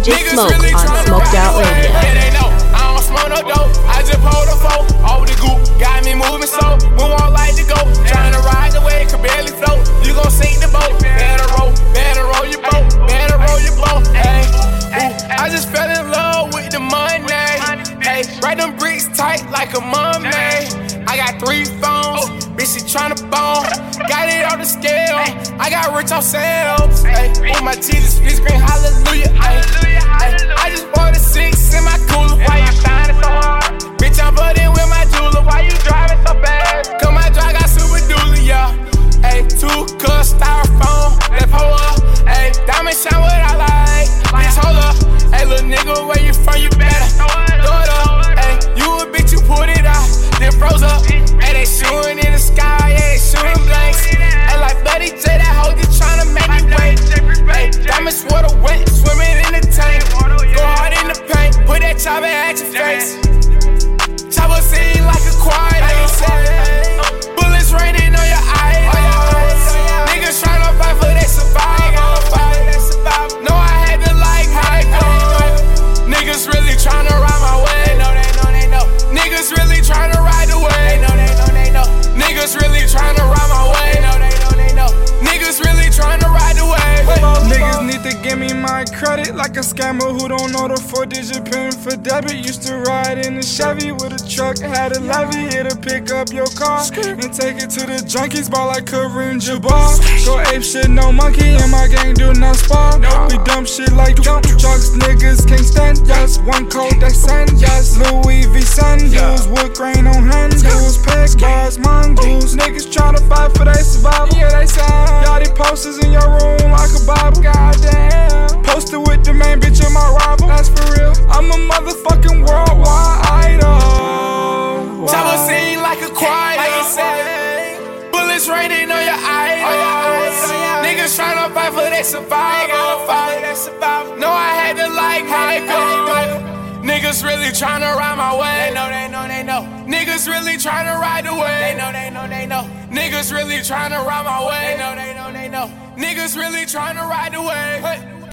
Smoke on Smoked Out Radio. They know I don't smoke no dope. I just pulled a foe. All the goop got me moving slow. Move on like to go. Trying to ride the wave, can barely float. You gon' sink the boat. Better roll, better roll your boat. Better roll your boat. Hey, I just fell in love with the money. Hey, write them bricks tight like a mummy. I got three phones. Bitch, she tryna bone. Got it on the scale. I got rich off sales. With my Jesus, please scream hallelujah. Ay, with my like a scammer who don't know the four digit pin for debit. Used to ride in a Chevy with a truck, had a levy here to pick up your car and take it to the junkies, ball like Kareem Jabbar. Go ape shit, no monkey, and my gang do not spar. We dump shit like dump trucks, niggas can't stand us. One coat that send us, Louis V. Sandals, wood grain on handles, peg bars, mongoose. Niggas tryna fight for their survival. Yeah, they sound. Y'all these posters in your tryna fight for their survival. No, I had to like Michael. Niggas really tryna ride my way. They know, they know, they know. Niggas really tryna ride the way. They know, they know, they know. Niggas really tryna ride my way. They know, they know, they know. Niggas really tryna ride the way.